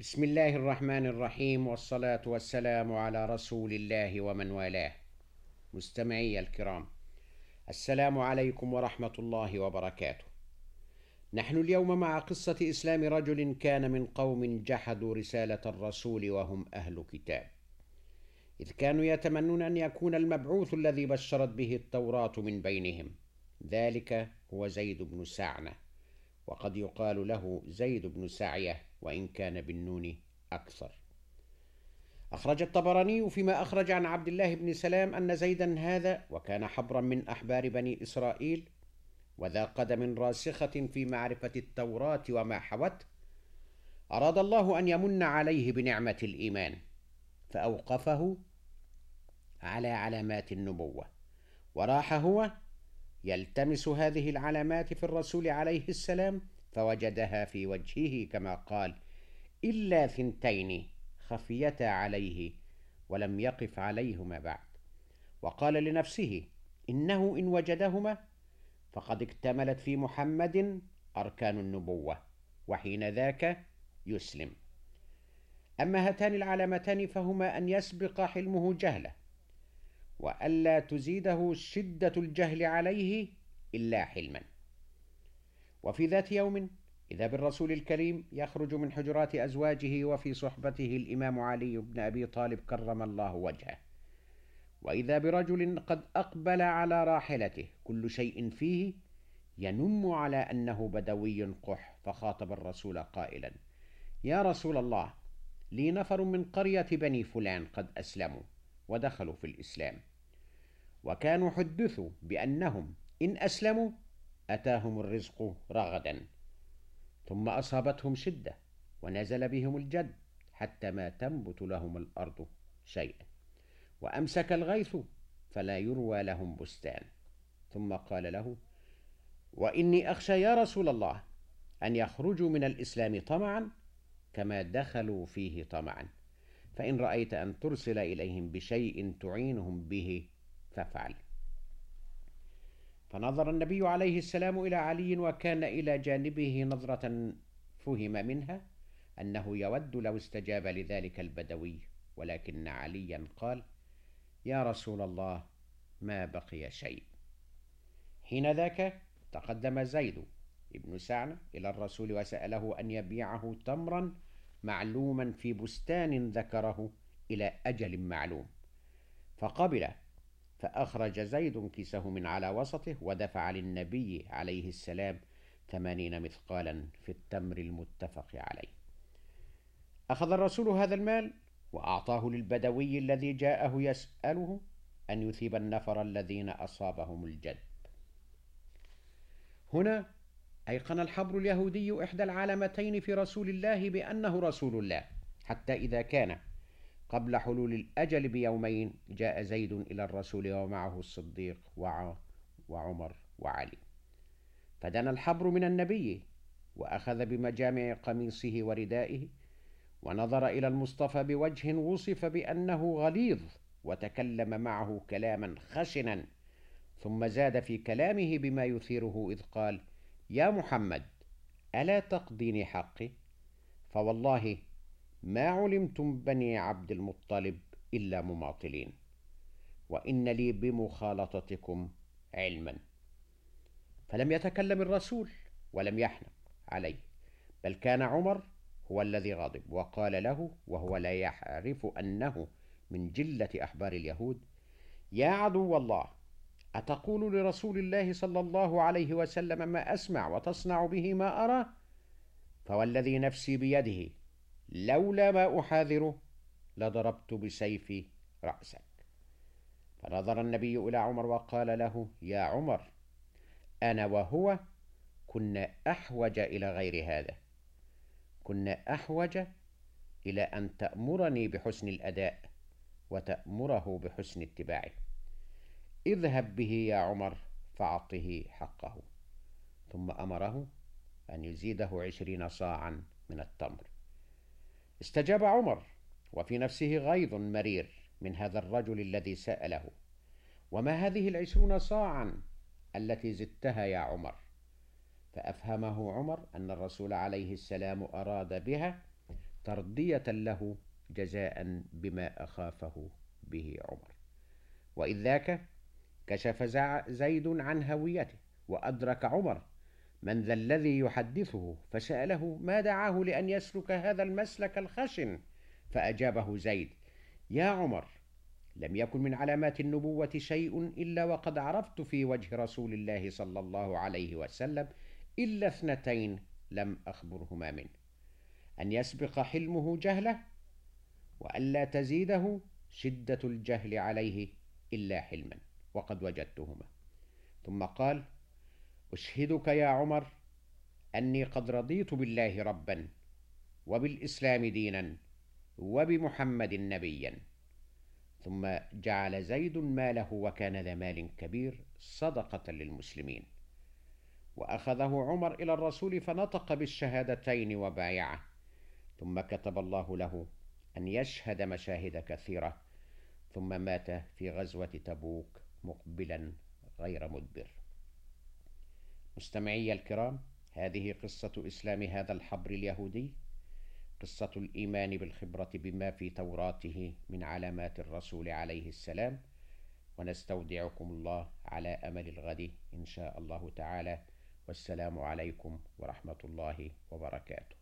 بسم الله الرحمن الرحيم والصلاة والسلام على رسول الله ومن والاه. مستمعي الكرام، السلام عليكم ورحمة الله وبركاته. نحن اليوم مع قصة إسلام رجل كان من قوم جحدوا رسالة الرسول وهم أهل كتاب. إذ كانوا يتمنون أن يكون المبعوث الذي بشرت به التوراة من بينهم. ذلك هو زيد بن سعنة، وقد يقال له زيد بن سعية وإن كان بالنون أكثر. أخرج الطبراني فيما أخرج عن عبد الله بن سلام أن زيدا هذا وكان حبرا من أحبار بني إسرائيل وذا قدم راسخة في معرفة التوراة وما حوته أراد الله أن يمن عليه بنعمة الإيمان فأوقفه على علامات النبوة. وراح هو يلتمس هذه العلامات في الرسول عليه السلام فوجدها في وجهه كما قال إلا ثنتين خفيتا عليه ولم يقف عليهما بعد. وقال لنفسه إنه إن وجدهما فقد اكتملت في محمد أركان النبوة وحين ذاك يسلم. أما هاتان العلامتان فهما أن يسبق حلمه جهله وألا تزيده شدة الجهل عليه إلا حلما. وفي ذات يوم إذا بالرسول الكريم يخرج من حجرات أزواجه وفي صحبته الإمام علي بن أبي طالب كرم الله وجهه. وإذا برجل قد أقبل على راحلته كل شيء فيه ينم على أنه بدوي قح فخاطب الرسول قائلا يا رسول الله لي نفر من قرية بني فلان قد أسلموا. ودخلوا في الإسلام. وكانوا حدثوا بأنهم إن أسلموا أتاهم الرزق رغدا ثم أصابتهم شدة ونزل بهم الجد حتى ما تنبت لهم الأرض شيئا وأمسك الغيث فلا يروى لهم بستان. ثم قال له وإني أخشى يا رسول الله أن يخرجوا من الإسلام طمعا كما دخلوا فيه طمعا. فإن رأيت أن ترسل إليهم بشيء تعينهم به فافعل. فنظر النبي عليه السلام إلى علي وكان إلى جانبه نظرة فهم منها أنه يود لو استجاب لذلك البدوي ولكن عليا قال يا رسول الله ما بقي شيء. حين ذاك تقدم زيد ابن سعنة إلى الرسول وسأله أن يبيعه تمرا معلوما في بستان ذكره إلى أجل معلوم. فقبل فأخرج زيد كيسه من على وسطه ودفع للنبي عليه السلام ثمانين مثقالا في التمر المتفق عليه. أخذ الرسول هذا المال وأعطاه للبدوي الذي جاءه يسأله أن يثيب النفر الذين أصابهم الجد. هنا أيقن الحبر اليهودي إحدى العلامتين في رسول الله بأنه رسول الله حتى إذا كان قبل حلول الأجل بيومين جاء زيد إلى الرسول ومعه الصديق وعمر وعلي. فدنا الحبر من النبي وأخذ بمجامع قميصه وردائه ونظر إلى المصطفى بوجه وصف بأنه غليظ وتكلم معه كلاما خشنا ثم زاد في كلامه بما يثيره إذ قال يا محمد ألا تقضيني حقي؟ فوالله ما علمتم بني عبد المطلب إلا مماطلين وإن لي بمخالطتكم علما. فلم يتكلم الرسول ولم يحنق عليه بل كان عمر هو الذي غضب وقال له وهو لا يعرف أنه من جلة أحبار اليهود يا عدو الله أتقول لرسول الله صلى الله عليه وسلم ما أسمع وتصنع به ما أرى؟ فوالذي نفسي بيده لولا ما أحاذره لضربت بسيفي رأسك. فنظر النبي إلى عمر وقال له يا عمر أنا وهو كنا أحوج إلى غير هذا. كنا أحوج إلى أن تأمرني بحسن الأداء وتأمره بحسن اتباعه. اذهب به يا عمر فأعطه حقه. ثم أمره أن يزيده عشرين صاعا من التمر. استجاب عمر وفي نفسه غيظ مرير من هذا الرجل الذي سأله. وما هذه العشرون صاعا التي زدتها يا عمر؟ فأفهمه عمر أن الرسول عليه السلام أراد بها ترضية له جزاء بما أخافه به عمر. وإذ ذاك كشف زيد عن هويته وأدرك عمر. من ذا الذي يحدثه؟ فسأله ما دعاه لأن يسلك هذا المسلك الخشن؟ فأجابه زيد يا عمر لم يكن من علامات النبوة شيء إلا وقد عرفت في وجه رسول الله صلى الله عليه وسلم إلا اثنتين لم أخبرهما منه. أن يسبق حلمه جهله وألا تزيده شدة الجهل عليه إلا حلما. وقد وجدتهما. ثم قال أشهدك يا عمر أني قد رضيت بالله ربا وبالإسلام دينا وبمحمد نبيا. ثم جعل زيد ماله وكان ذا مال كبير صدقة للمسلمين. وأخذه عمر إلى الرسول فنطق بالشهادتين وبايعه. ثم كتب الله له أن يشهد مشاهد كثيرة. ثم مات في غزوة تبوك. مقبلا غير مدبر. مستمعي الكرام هذه قصة إسلام هذا الحبر اليهودي. قصة الإيمان بالخبرة بما في توراته من علامات الرسول عليه السلام. ونستودعكم الله على أمل الغد إن شاء الله تعالى. والسلام عليكم ورحمة الله وبركاته.